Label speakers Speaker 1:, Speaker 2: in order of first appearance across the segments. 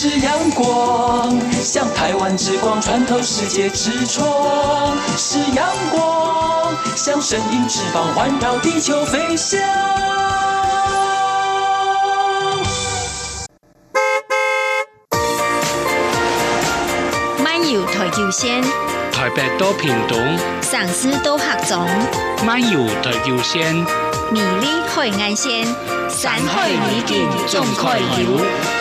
Speaker 1: 是阳光，像台湾之光穿透世界之窗；是阳光，像神鹰翅膀环绕地球飞翔。
Speaker 2: 漫游台球线，
Speaker 3: 台北到屏东，
Speaker 2: 上司到合总，
Speaker 3: 漫游台球线，
Speaker 2: 美丽海岸线，山海美景总可游。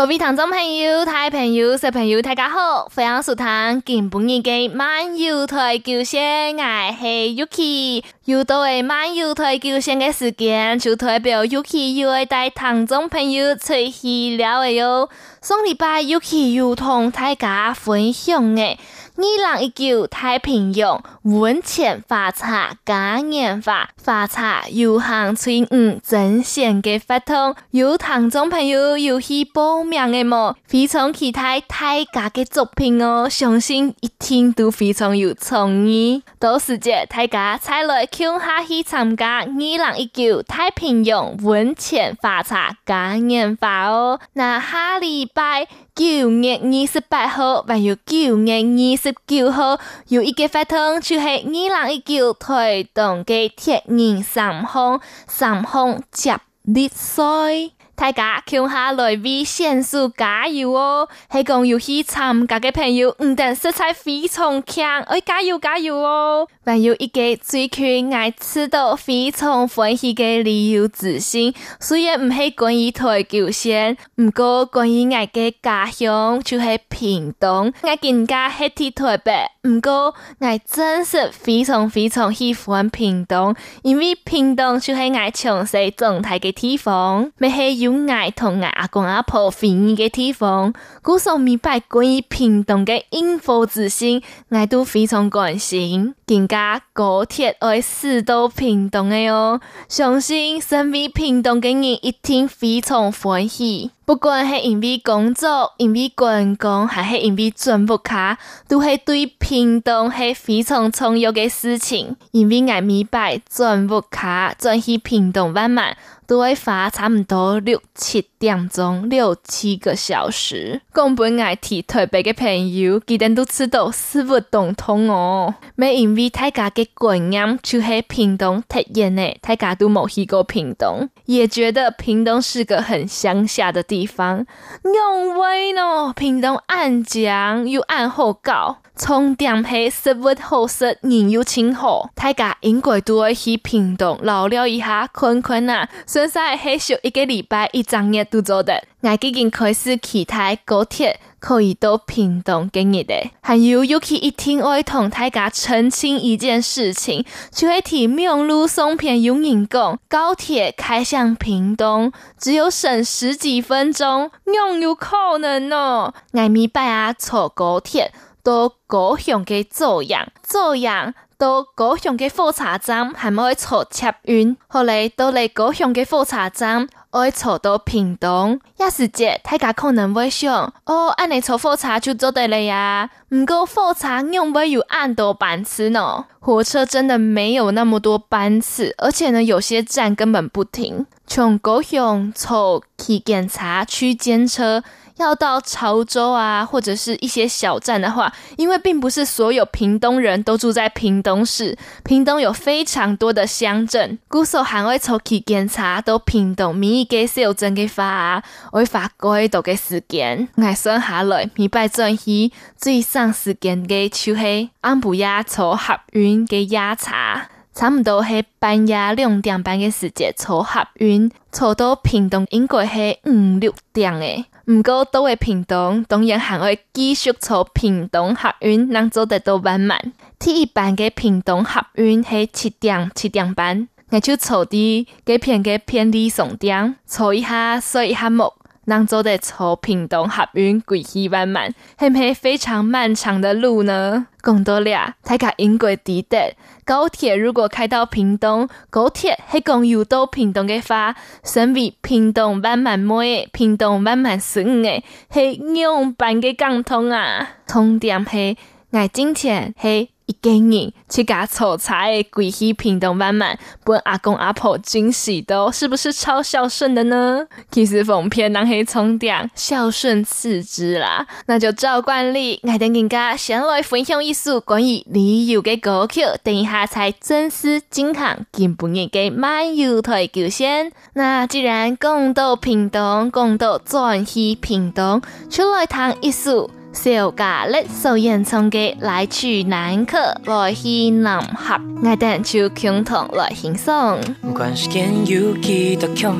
Speaker 2: 各位听众朋友、大朋友、小朋友，大家好！欢迎收听今晡日嘅漫游台球星，我系 Yuki。又到诶漫游台球星嘅时间，就代表 Yuki 又会带听众朋友出去了哟。上礼拜 Yuki 又同大家分享诶。二零一九太平洋温泉发茶嘉年华发茶游行村五征选嘅活动，有听众朋友有去报名嘅么？非常期待大家嘅作品哦，相信一听都非常有创意。到时节大家再来共下去参加二零一九太平洋温泉发茶嘉年华哦。那下礼拜。九月二十八号，还有九月二十九号，有一个活动，就是二零一九台东的铁人三项三项接力赛。大家共下来为选手加油哦！系讲游戏参加嘅朋友，唔但色彩非常强，哎，加油加油哦！还有一个最近爱吃到非常欢喜嘅旅游自信，虽然唔系关于台球线，唔过关于爱嘅家乡就系屏东，爱更加系铁台北，唔过爱真是非常非常喜欢屏东，因为屏东就系爱从细长大嘅地方，咪系有。爱同爱阿公阿婆回忆嘅地方，古时候明白关于平东嘅引火之心，爱都非常关心。更加高铁爱驶到平东嘅哟，相信身为屏东嘅人一定非常欢喜。不管系因为工作、因为观光，还是因为转不卡，都系对平东系非常重要嘅事情。因为爱明白转不卡转去屏东玩嘛。都会花差不多六七点钟，六七个小时。讲本爱提台北嘅朋友，记得都知道是不同通哦。没因为大家嘅观念就系屏东特远呢，大家都冇去过屏东，也觉得屏东是个很乡下的地方。因为呢，屏东暗江又暗后高。重点系食物好食，人又亲和，大家应该都会去屏东留了一下，看看啊，算算系休一个礼拜一整日都做得。我已经开始期待高铁可以到屏东嘅日的，还有尤其一定会同大家澄清一件事情，就系提名路送片有人讲高铁开向屏东只有省十几分钟，有有可能哦？我明白啊，坐高铁。到高雄嘅左营，左营到高雄嘅火车站，系咪可以坐捷运？后来到嚟高雄嘅火车站，爱坐到屏东。一时节，大家可能会想，哦，按你坐火车就做得了呀？唔过火车用不有按多班次呢？火车真的没有那么多班次，而且呢，有些站根本不停。从高雄坐去检查区间车。要到潮州啊，或者是一些小站的话，因为并不是所有屏东人都住在屏东市，屏东有非常多的乡镇，故所还会抽去检查到屏东每一个小镇的话，会花几多嘅时间。我算下来，明白转去最省时间嘅就系安布亚坐合运嘅夜茶，差不多系半夜两点半嘅时间坐客运，坐到屏东应该系五六点诶。唔过到位屏东，当然还会继续坐屏东合运，能做得到圆满。第一班嘅平东合运系七点七点半，我就坐啲嘅片嘅便利商店，坐一下睡一下木，能做得坐屏东客运归去晚满，系唔系非常漫长的路呢？讲到了，大家应该记得。高铁如果开到屏东，高铁系讲有到屏东嘅话，身为屏东万万妹，屏东万万孙诶，系两班嘅交通啊。重点系，我今天系。一个人去家炒菜，归去屏东满满。本阿公阿婆惊喜的，是不是超孝顺的呢？其实奉骗人黑从点孝顺次之啦，那就照惯例，爱等人家先来分享一首关于旅游的歌曲，等一下才正式进行今晡日的漫游台球先。那既然讲到平东，讲到转去平东，就来谈一首。小咖喱所演唱的《来去南客来去南合》，我等就共同来欣赏。
Speaker 1: 不管时间有几多长，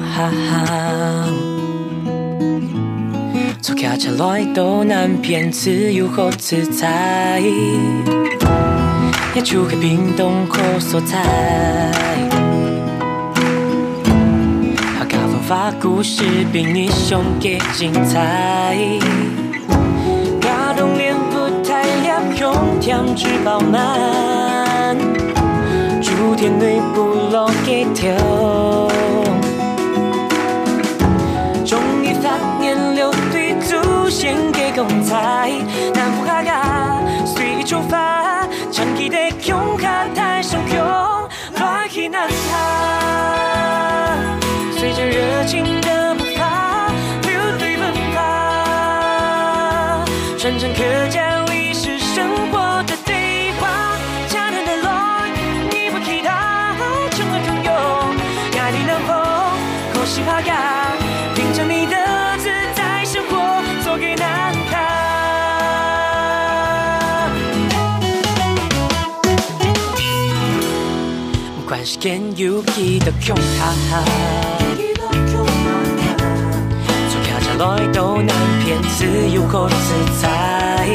Speaker 1: 坐客车来到南边，自由和自在，也出个屏东好所在。客家风华故事比你胸更精彩。甜质饱满，诸天内部落给跳，中医发现六对祖先给公菜，南部客家随意出发，时间有几多穷哈哈，从客家来到南边，自由和自在，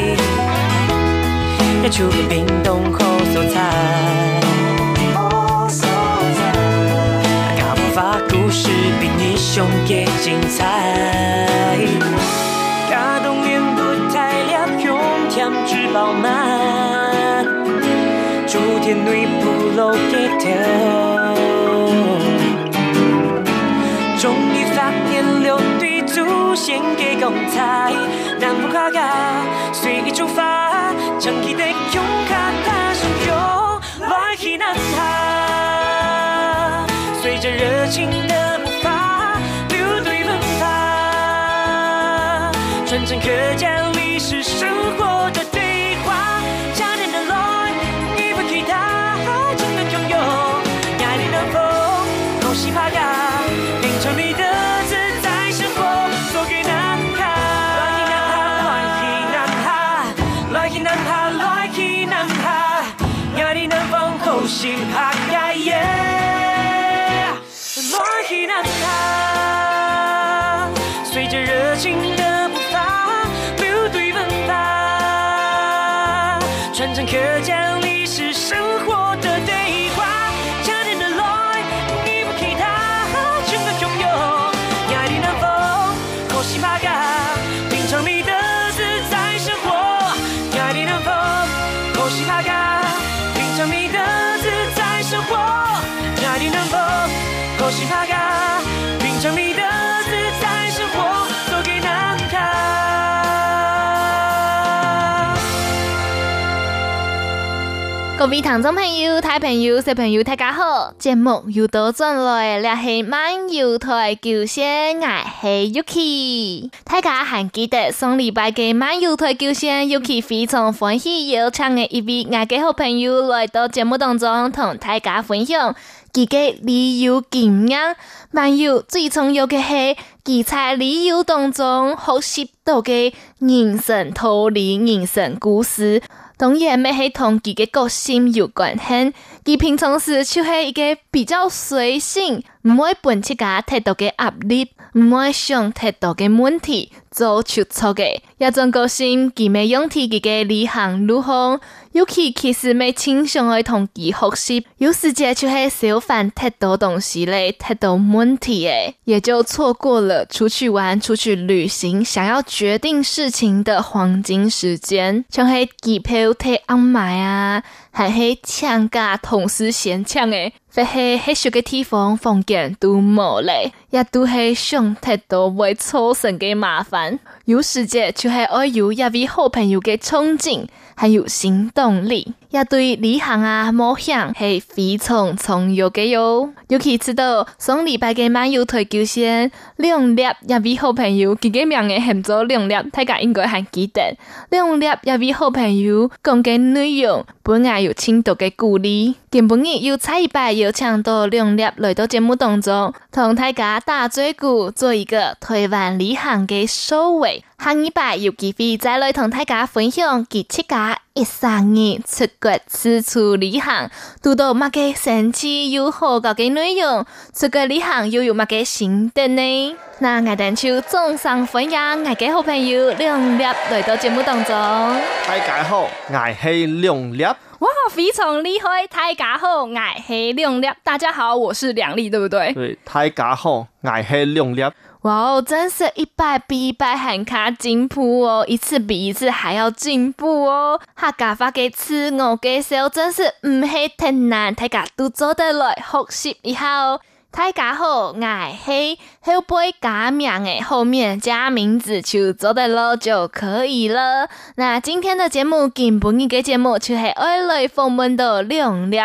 Speaker 1: 也出个冰冻好所在。客家文化故事比你胸更精彩，打动脸不太亮，用甜质饱满，竹田内部落给跳，终于发现六对祖先给公菜，南部客家随意出发，长期的用卡大声用，来去南他，随着热情的化，传承客家历史
Speaker 2: 各位听众朋友、大朋友、小朋友，大家好！节目又到转来，了系漫游台球线，我系 Yuki。大家还记得上礼拜嘅漫游台球线，Yuki 非常欢喜邀请嘅一位我嘅好朋友来到节目当中，同大家分享佢嘅旅游经验。漫游最重要嘅系，佢在旅游当中学习到嘅人生道理、人生故事。当然，咪系同自己个性有关系。佢平常时就系一个比较随性，唔会本自家太多嘅压力，唔爱想太多嘅问题，做出错嘅。一种个性，佢咪用自己嘅旅行路况，尤其其实咪倾向于同佢学习。有时间就系少烦太多东西咧，太多问题诶，也就错过了出去玩、出去旅行，想要决定事情的黄金时间，像系机票太安排啊，还是请假同时嫌抢诶。或是黑熟的地方风景都无嘞，也都是想太多未造成的麻烦。有时节就系爱有一位好朋友的憧憬，还有行动力，也对旅行啊冒险是非常重要的哟。尤其知道上礼拜的漫游台球线，两粒一位好朋友，佢个名嘅喊做两粒，大家应该还记得。两粒一位好朋友讲嘅内容，本来有轻度的鼓励，根本日有差一百有抢到两粒来到节目当中，同大家打嘴鼓，做一个台湾旅行的收尾。下一拜有机会再来同大家分享佢七一三年出国四处旅行，读到乜嘅神奇又好搞嘅内容，出国旅行又有乜嘅心得呢？那我等就总上分享我嘅好朋友两粒来到节目当中。
Speaker 4: 大家好，我是两粒。
Speaker 2: 哇，非常厉害！大家好，我是两粒。大家好，我是两粒，对不对？
Speaker 4: 对，大家好，我是两粒。
Speaker 2: 哇哦，真是一摆比一摆还卡进步哦，一次比一次还要进步哦。客家话嘅词我介绍真是唔系太难，大家都做得来学习一下哦。大家好，我是后背加名诶，后面加名字就做得了就可以了。那今天的节目，今晡日嘅节目就系爱来访问到两粒，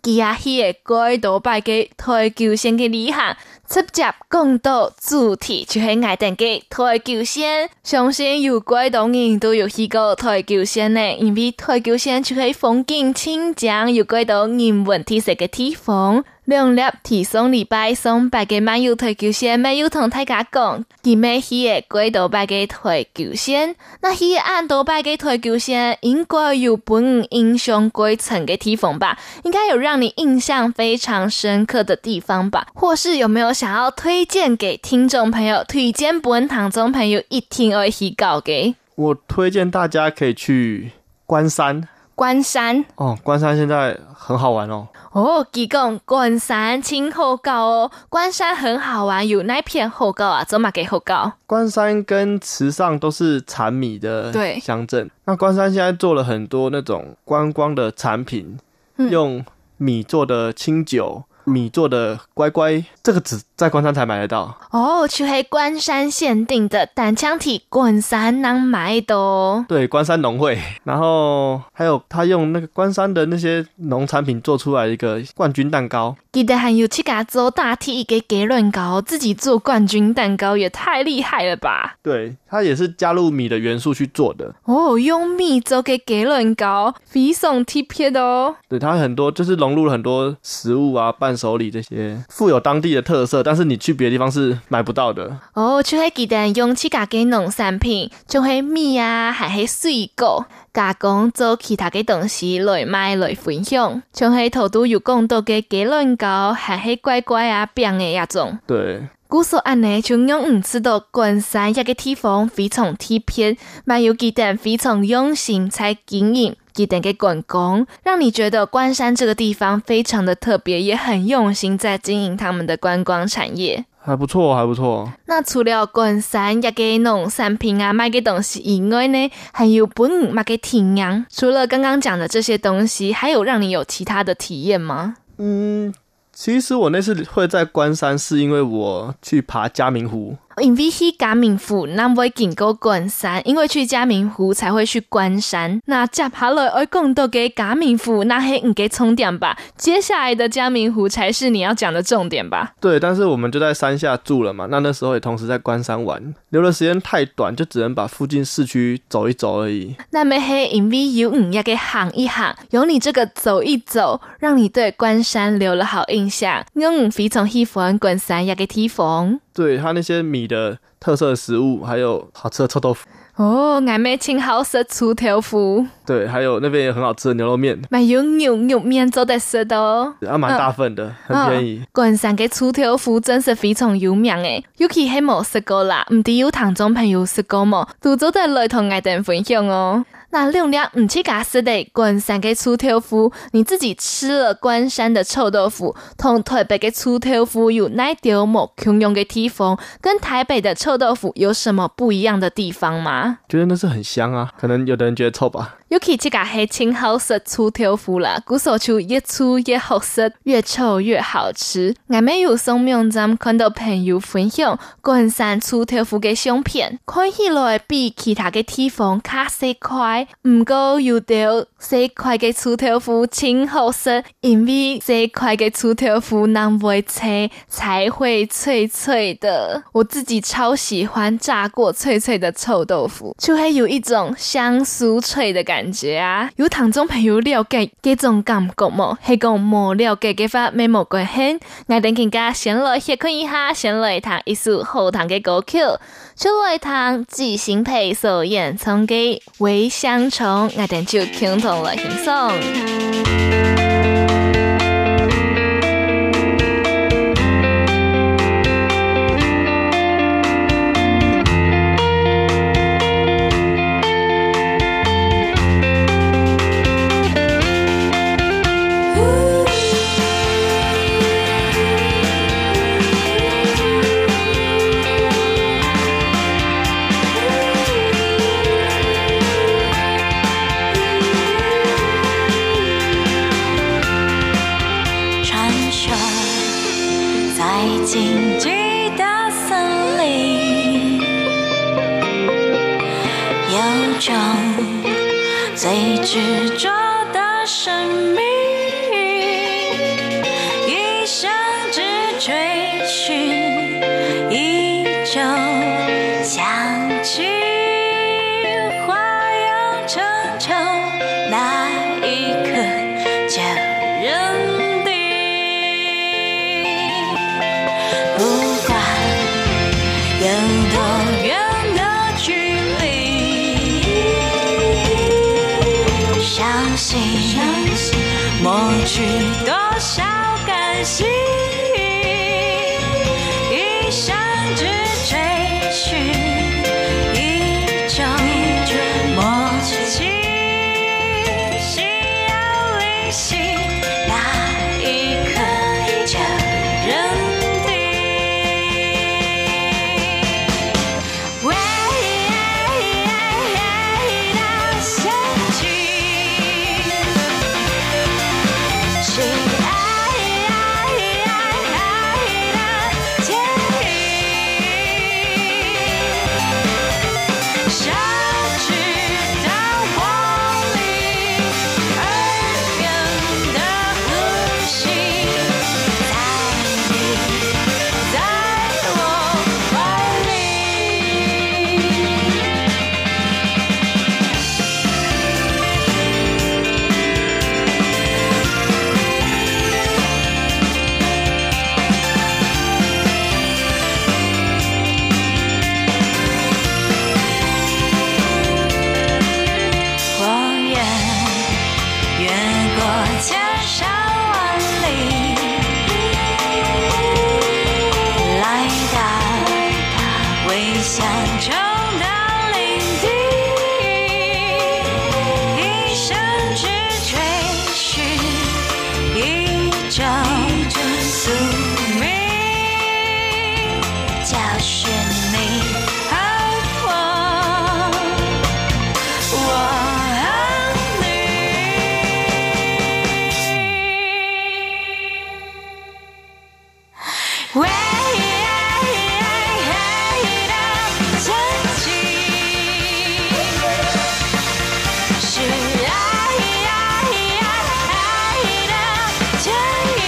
Speaker 2: 佢也系过多摆嘅台球线嘅旅行，直接讲到主题就系爱等嘅台球线。相信有过多人都有去过台球线呢，因为台球线就系风景清江，有过多人文特色嘅地方。两粒提送礼拜上百个漫游台球线，没有同大家讲，佢咩去个过多摆个台球线，那去按多摆个台球线，应该有本英雄归程的地方吧？应该有让你印象非常深刻的地方吧？或是有没有想要推荐给听众朋友？推荐本堂中朋友一听而去搞嘅？
Speaker 4: 我推荐大家可以去关山。
Speaker 2: 关山
Speaker 4: 哦，关山现在很好玩哦。
Speaker 2: 哦，吉讲关山青后高哦，关山很好玩，有那片后高啊，走马给后高。
Speaker 4: 关山跟池上都是产米的乡镇，那关山现在做了很多那种观光的产品，嗯、用米做的清酒。米做的乖乖，这个只在关山才买得到
Speaker 2: 哦，去黑关山限定的单枪体，关山能买的
Speaker 4: 哦。对，关山农会，然后还有他用那个关山的那些农产品做出来一个冠军蛋糕。
Speaker 2: 记得还有去给他做大体一个给润糕，自己做冠军蛋糕也太厉害了吧？
Speaker 4: 对，它也是加入米的元素去做的。
Speaker 2: 哦，用米做给给润糕，非常特别的哦。
Speaker 4: 对，它很多就是融入了很多食物啊，伴手礼这些，富有当地的特色，但是你去别的地方是买不到的。
Speaker 2: 哦，就会记得用七家给农产品，就会米啊，还是水果。加工做其他嘅东西来卖来分享，像喺头都有讲到嘅鸡卵糕，还黑乖乖啊饼嘅一种。
Speaker 4: 对，
Speaker 2: 故说安尼就用唔知道关山一个地方非常特别，蛮有几点非常用心才经营，几点给观光，让你觉得关山这个地方非常的特别，也很用心在经营他们的观光产业。
Speaker 4: 还不错，还不错。
Speaker 2: 那除了关山一个农产品啊，卖给东西以外呢，还有本卖嘅体验。除了刚刚讲的这些东西，还有让你有其他的体验吗？
Speaker 4: 嗯，其实我那次会在关山，是因为我去爬嘉明湖。
Speaker 2: 因为去嘉明湖，那会经过关山，因为去嘉明湖才会去关山。那接下来我讲到给嘉明湖，那系唔嘅重点吧？接下来的嘉明湖才是你要讲的重点吧？
Speaker 4: 对，但是我们就在山下住了嘛，那那时候也同时在关山玩，留的时间太短，就只能把附近市区走一走而已。
Speaker 2: 那么黑因为有唔一个行一行，有你这个走一走，让你对关山留了好印象。我非常喜欢关山一个地方。
Speaker 4: 对，他那些米的特色食物，还有好吃的臭豆腐
Speaker 2: 哦，俺们青好食臭豆腐。
Speaker 4: 对，还有那边也很好吃的牛肉面，
Speaker 2: 买有牛肉面做的食的哦，
Speaker 4: 啊蛮大份的，嗯、很便宜。
Speaker 2: 关山的臭豆腐真是非常有名诶，尤其系冇食过啦，唔知有听众朋友食过冇？都做得来同我哋分享哦。那六娘唔去假死的关山给臭豆腐，你自己吃了关山的臭豆腐，同台北的臭豆腐有哪条某共用的地方？跟台北的臭豆腐有什么不一样的地方吗？
Speaker 4: 觉得那是很香啊，可能有的人觉得臭吧。
Speaker 5: 尤其这个是青好食臭豆腐啦，古说就越臭越好吃，越臭越好吃。我们有上网站看到朋友分享关山臭豆腐的相片，看起来比其他的地方卡细块，不过有的细块的臭豆腐青好食，因为细块的臭豆腐难为切，才会脆脆的。我自己超喜欢炸过脆脆的臭豆腐，就会有一种香酥脆的感觉。感觉啊，有听众朋友了解这种感觉么？系讲无了解嘅话，没冇关系。我等更加先来先看一下，先来听一首好听嘅歌曲，就来听即兴配所演唱嘅《微香虫》，我等就共同来欣赏。
Speaker 2: 贫瘠的森林有种最执着的生命。牵。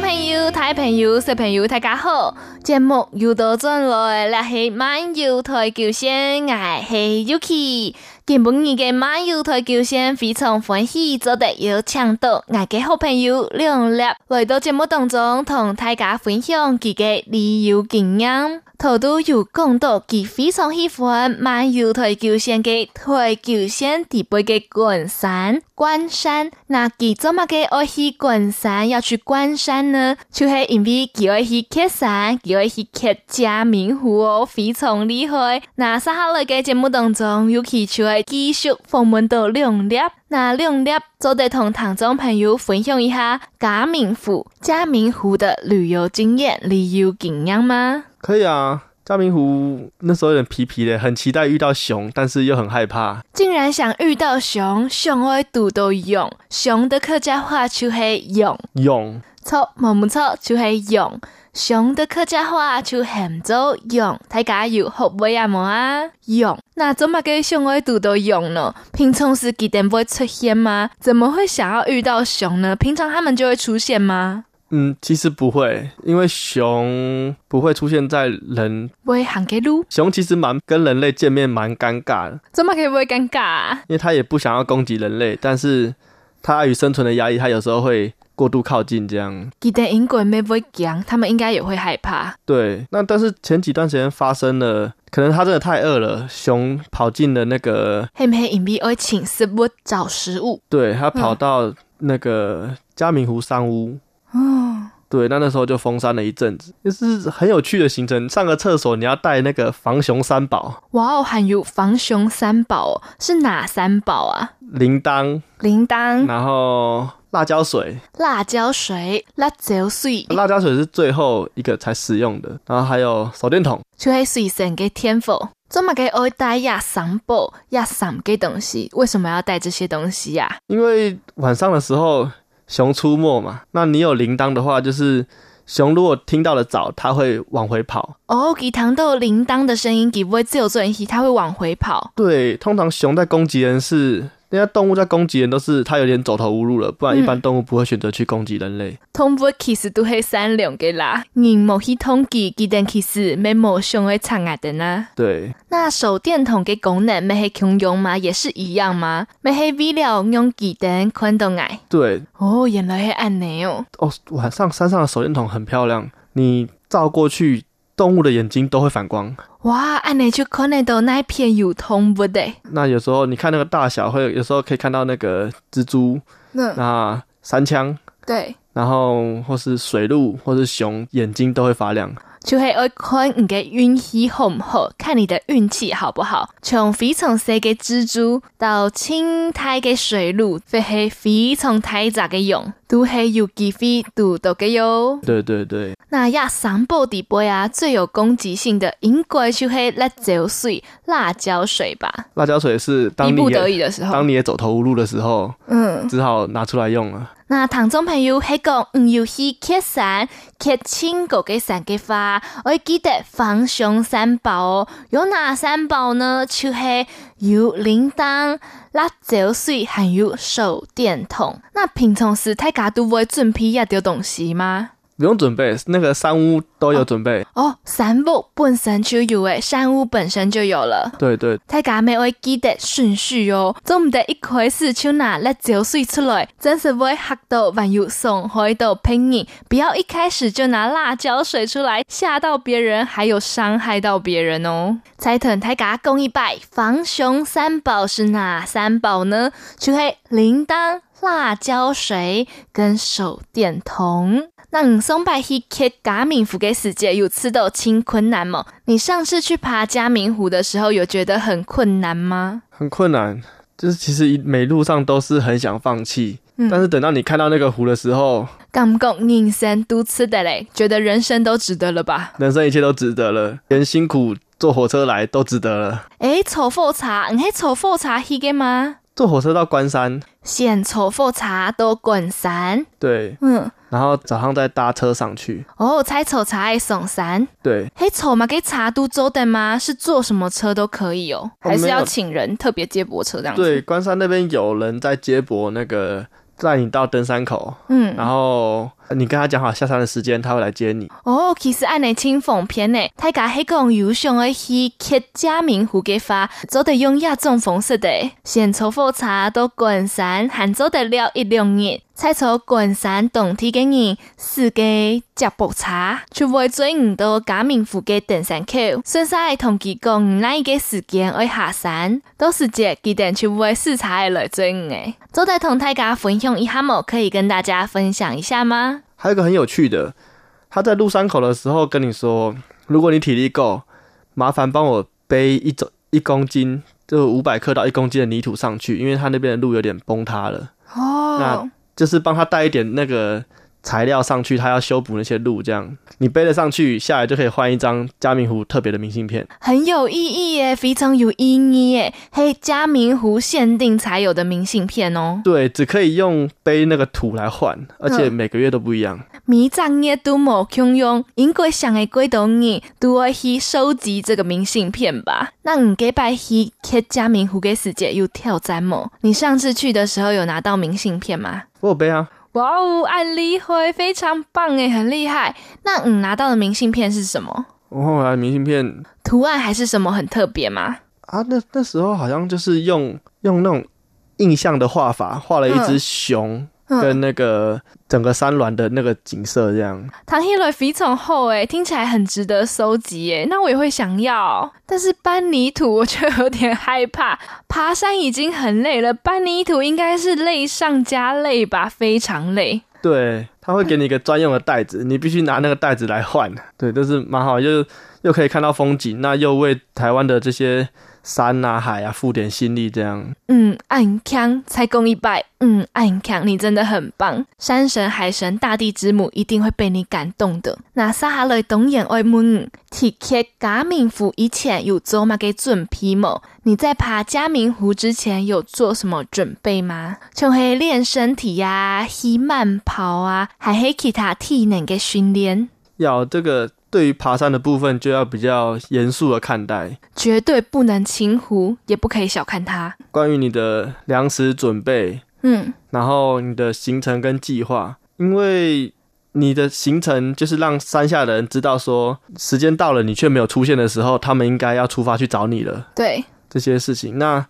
Speaker 2: 朋友、大朋友、小朋友，大家好！节目又到转来，我是漫游台球星，我是 Yuki。今本日嘅漫游台球星非常欢喜，做得有抢到我嘅好朋友亮立来到节目当中，同大家分享佢嘅旅游经验。头都有讲到，佢非常喜欢漫游台球线嘅台球线底部嘅观山关山。那佢做乜嘅爱去观山，要去观山呢？就是因为佢爱去喀山，佢爱去喀嘉明湖哦，非常厉害。那接下来个节目当中，尤其就会继续访问到亮立。那亮立就得同听众朋友分享一下嘉明湖、嘉明湖的旅游经验、旅游经验吗？
Speaker 4: 可以啊，嘉明湖那时候有点皮皮的，很期待遇到熊，但是又很害怕。
Speaker 2: 竟然想遇到熊，熊爱读到勇，熊的客家话就是勇
Speaker 4: 勇，
Speaker 2: 错冇冇错就是勇，熊的客家话就喊做勇，大家有学会啊冇啊？勇，那怎么个熊会读到勇呢？平常时几点不会出现吗？怎么会想要遇到熊呢？平常他们就会出现吗？
Speaker 4: 嗯，其实不会，因为熊不会出现在人，
Speaker 2: 不会喊给路。
Speaker 4: 熊其实蛮跟人类见面蛮尴尬的，
Speaker 2: 怎么可以不会尴尬啊？
Speaker 4: 因为它也不想要攻击人类，但是它碍于生存的压力，它有时候会过度靠近这样。
Speaker 2: 记得英国没不会讲，他们应该也会害怕。
Speaker 4: 对，那但是前几段时间发生了，可能它真的太饿了，熊跑进了那个，
Speaker 2: 黑黑？隐蔽而请食物找食物。
Speaker 4: 对，它跑到那个嘉明湖山屋。哦，对，那那时候就封山了一阵子，也是很有趣的行程。上个厕所你要带那个防熊三宝。
Speaker 2: 哇哦，还有防熊三宝，是哪三宝啊？
Speaker 4: 铃铛，
Speaker 2: 铃铛，
Speaker 4: 然后辣椒水，
Speaker 2: 辣椒水，辣椒水，
Speaker 4: 辣椒水是最后一个才使用的。然后还有手电筒，
Speaker 2: 就系随身嘅天赋。这么给我带呀三宝呀三个东西，为什么要带这些东西呀、啊？
Speaker 4: 因为晚上的时候。熊出没嘛，那你有铃铛的话，就是熊如果听到了早，它会往回跑。
Speaker 2: 哦，给糖豆铃铛的声音，给不会自由作息，它会往回跑。
Speaker 4: 对，通常熊在攻击人是。人家动物在攻击人都是它有点走投无路了，不然一般动物不会选择去攻击人类。
Speaker 2: 动物其实都是善良的啦，你冇去统计，记得其实没冇熊会藏爱的呢。
Speaker 4: 对，
Speaker 2: 那手电筒的功能没系共用吗？也是一样吗？没系为了用记灯看到爱。
Speaker 4: 对，
Speaker 2: 哦，原来是安尼哦。
Speaker 4: 哦，晚上山上的手电筒很漂亮，你照过去。动物的眼睛都会反光。
Speaker 2: 哇，安尼就可能到那片有通不得。
Speaker 4: 那有时候你看那个大小，会有时候可以看到那个蜘蛛，那、嗯、山羌，
Speaker 2: 对，
Speaker 4: 然后或是水鹿，或是熊，眼睛都会发亮。
Speaker 2: 就系要看你嘅运气好唔好，看你的运气好不好。从非常细嘅蜘蛛到青苔嘅水鹿，或系非常太杂嘅蛹，都系有机会读到嘅哟。
Speaker 4: 对对对。
Speaker 2: 那呀，三宝底杯啊，最有攻击性的应该就是辣椒水、辣椒水吧。
Speaker 4: 辣椒水是当你
Speaker 2: 逼不得已的时候，
Speaker 4: 当你也走投无路的时候，嗯，只好拿出来用了。
Speaker 2: 那听众朋友系讲唔要去喀山，喀青个嘅山嘅话，我记得防熊三宝哦。有哪三宝呢？就系有铃铛、辣椒水，含有手电筒。那平常时大家都会准备一点东西吗？
Speaker 4: 不用准备，那个山屋都有准备
Speaker 2: 哦。哦，山屋本身就有诶，山屋本身就有了。
Speaker 4: 对对，
Speaker 2: 大家没会记得顺序哦，总唔得一开始就拿辣椒水出来，真是会吓到万有伤害到别人。不要一开始就拿辣椒水出来，吓到别人，还有伤害到别人哦。再同大家讲一拜，防熊三宝是哪三宝呢？就系铃铛、辣椒水跟手电筒。那你松柏溪去喀嘉明湖的时节有吃到轻困难吗？你上次去爬嘉明湖的时候有觉得很困难吗？
Speaker 4: 很困难，就是其实每路上都是很想放弃，嗯，但是等到你看到那个湖的时候，
Speaker 2: 感觉人生都值得嘞，觉得人生都值得了吧？
Speaker 4: 人生一切都值得了，连辛苦坐火车来都值得了。
Speaker 2: 诶，坐火车，你系坐火车去的吗？
Speaker 4: 坐火车到关山，
Speaker 2: 先抽火车到关山，
Speaker 4: 对，嗯，然后早上再搭车上去。
Speaker 2: 哦，猜丑茶爱送山，
Speaker 4: 对，
Speaker 2: 嘿，丑嘛给茶都走的吗？是坐什么车都可以哦，还是要请人特别接驳车这样子？
Speaker 4: 对，关山那边有人在接驳那个载你到登山口，嗯，然后你跟他讲好下山的时间，他会来接你。
Speaker 2: 哦，其实按你轻风片呢，大家系讲有想要去客家民湖嘅话，做得用亚种方式的，先坐火车到关山，还做得了一两日。再坐关山当地嘅人四个接驳车，就会转到嘉明湖嘅登山口。顺势同佢讲哪一个时间会下山，到时节佢哋就会视察来转诶。做得同大家分享一下么？可以跟大家分享一下吗？
Speaker 4: 还有一个很有趣的，他在入山口的时候跟你说，如果你体力够，麻烦帮我背一种一公斤，就五百克到一公斤的泥土上去，因为他那边的路有点崩塌了。
Speaker 2: 哦。
Speaker 4: 那就是帮他带一点那个材料上去，他要修补那些路，这样你背了上去，下来就可以换一张嘉明湖特别的明信片，
Speaker 2: 很有意义耶，非常有意义耶，嘿，嘉明湖限定才有的明信片哦。
Speaker 4: 对，只可以用背那个土来换，而且每个月都不一样。
Speaker 2: 迷藏也都冇空用，应该想的归到你都会去收集这个明信片吧？那你给拜去去嘉明湖给世界又挑战吗？你上次去的时候有拿到明信片吗？
Speaker 4: 我有背啊！
Speaker 2: 哇哦，安利会非常棒诶，很厉害。那你拿到的明信片是什么？
Speaker 4: 我后来明信片
Speaker 2: 图案还是什么很特别吗？
Speaker 4: 啊，那那时候好像就是用用那种印象的画法画了一只熊。嗯跟那个整个山峦的那个景色这样，
Speaker 2: 唐希瑞非常厚诶，听起来很值得收集诶。那我也会想要，但是搬泥土我却有点害怕。爬山已经很累了，搬泥土应该是累上加累吧，非常累。
Speaker 4: 对，他会给你一个专用的袋子，你必须拿那个袋子来换。对，都是蛮好，又又可以看到风景，那又为台湾的这些。山啊海啊，付点心力这样。
Speaker 2: 嗯，暗康才共一拜。嗯，暗康，你真的很棒。山神、海神、大地之母一定会被你感动的。那接下来当然爱问，提起嘉明湖以前有做嘛给准备吗？你在爬嘉明湖之前有做什么准备吗？像系练身体呀、啊，去慢跑啊，还黑其他体能嘅训练？
Speaker 4: 要这个。对于爬山的部分，就要比较严肃的看待，
Speaker 2: 绝对不能轻忽，也不可以小看它。
Speaker 4: 关于你的粮食准备，
Speaker 2: 嗯，
Speaker 4: 然后你的行程跟计划，因为你的行程就是让山下的人知道说，时间到了，你却没有出现的时候，他们应该要出发去找你了。
Speaker 2: 对，
Speaker 4: 这些事情，那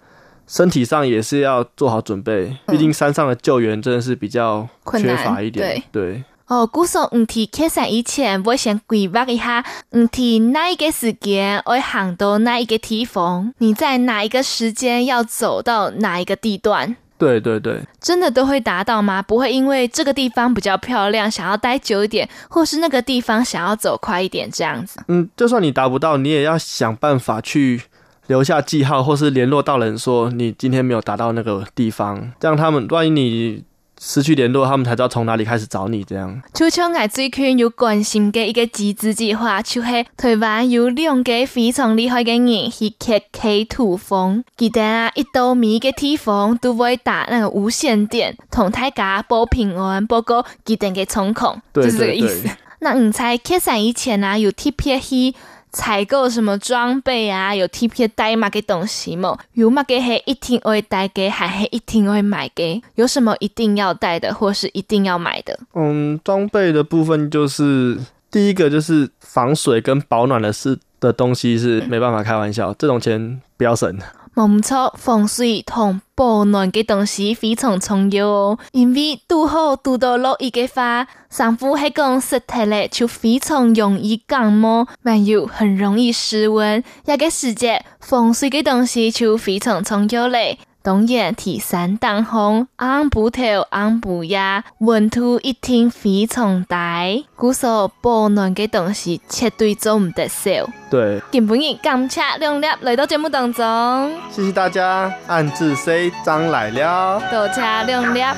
Speaker 4: 身体上也是要做好准备，毕竟山上的救援真的是比较缺乏一点，对。对
Speaker 2: 哦，故说唔提开山以前，我先规划一下，唔提哪一个时间会行到哪一个地方，你在哪一个时间要走到哪一个地段？
Speaker 4: 对对对，
Speaker 2: 真的都会达到吗？不会因为这个地方比较漂亮，想要待久一点，或是那个地方想要走快一点这样子？
Speaker 4: 嗯，就算你达不到，你也要想办法去留下记号，或是联络到人说你今天没有达到那个地方，这样他们万一你。失去联络，他们才知道从哪里开始找你。这样，
Speaker 2: 就像我最近有关心的一个集资计划，就是台湾有两个非常厉害的人去开开土风，记得啊，一到每一个地方都会打那个无线电，同大家报平安，报告记得给冲孔，就是这个意思。那你在开山以前啊，有特别去采购什么装备啊？有 T P 的代码给东西吗？有嘛给黑一定会带给，还黑一定会买给？有什么一定要带的，或是一定要买的？
Speaker 4: 嗯，装备的部分就是第一个就是防水跟保暖的是的东西是没办法开玩笑，这种钱不要省。
Speaker 2: 冇错，防水同保暖嘅东西非常重要哦。因为拄好拄到落雨嘅话，上铺还讲湿透咧，就非常容易感冒，还有很容易失温。一个时节，防水嘅东西就非常重要嘞。当然，提山挡风，昂不头，昂不压，温度一定非常大。古所保暖嘅东西绝对做唔得少。
Speaker 4: 对，
Speaker 2: 今日感谢亮亮来到节目当中，
Speaker 4: 谢谢大家。暗自 say 张来了，
Speaker 2: 多谢亮亮。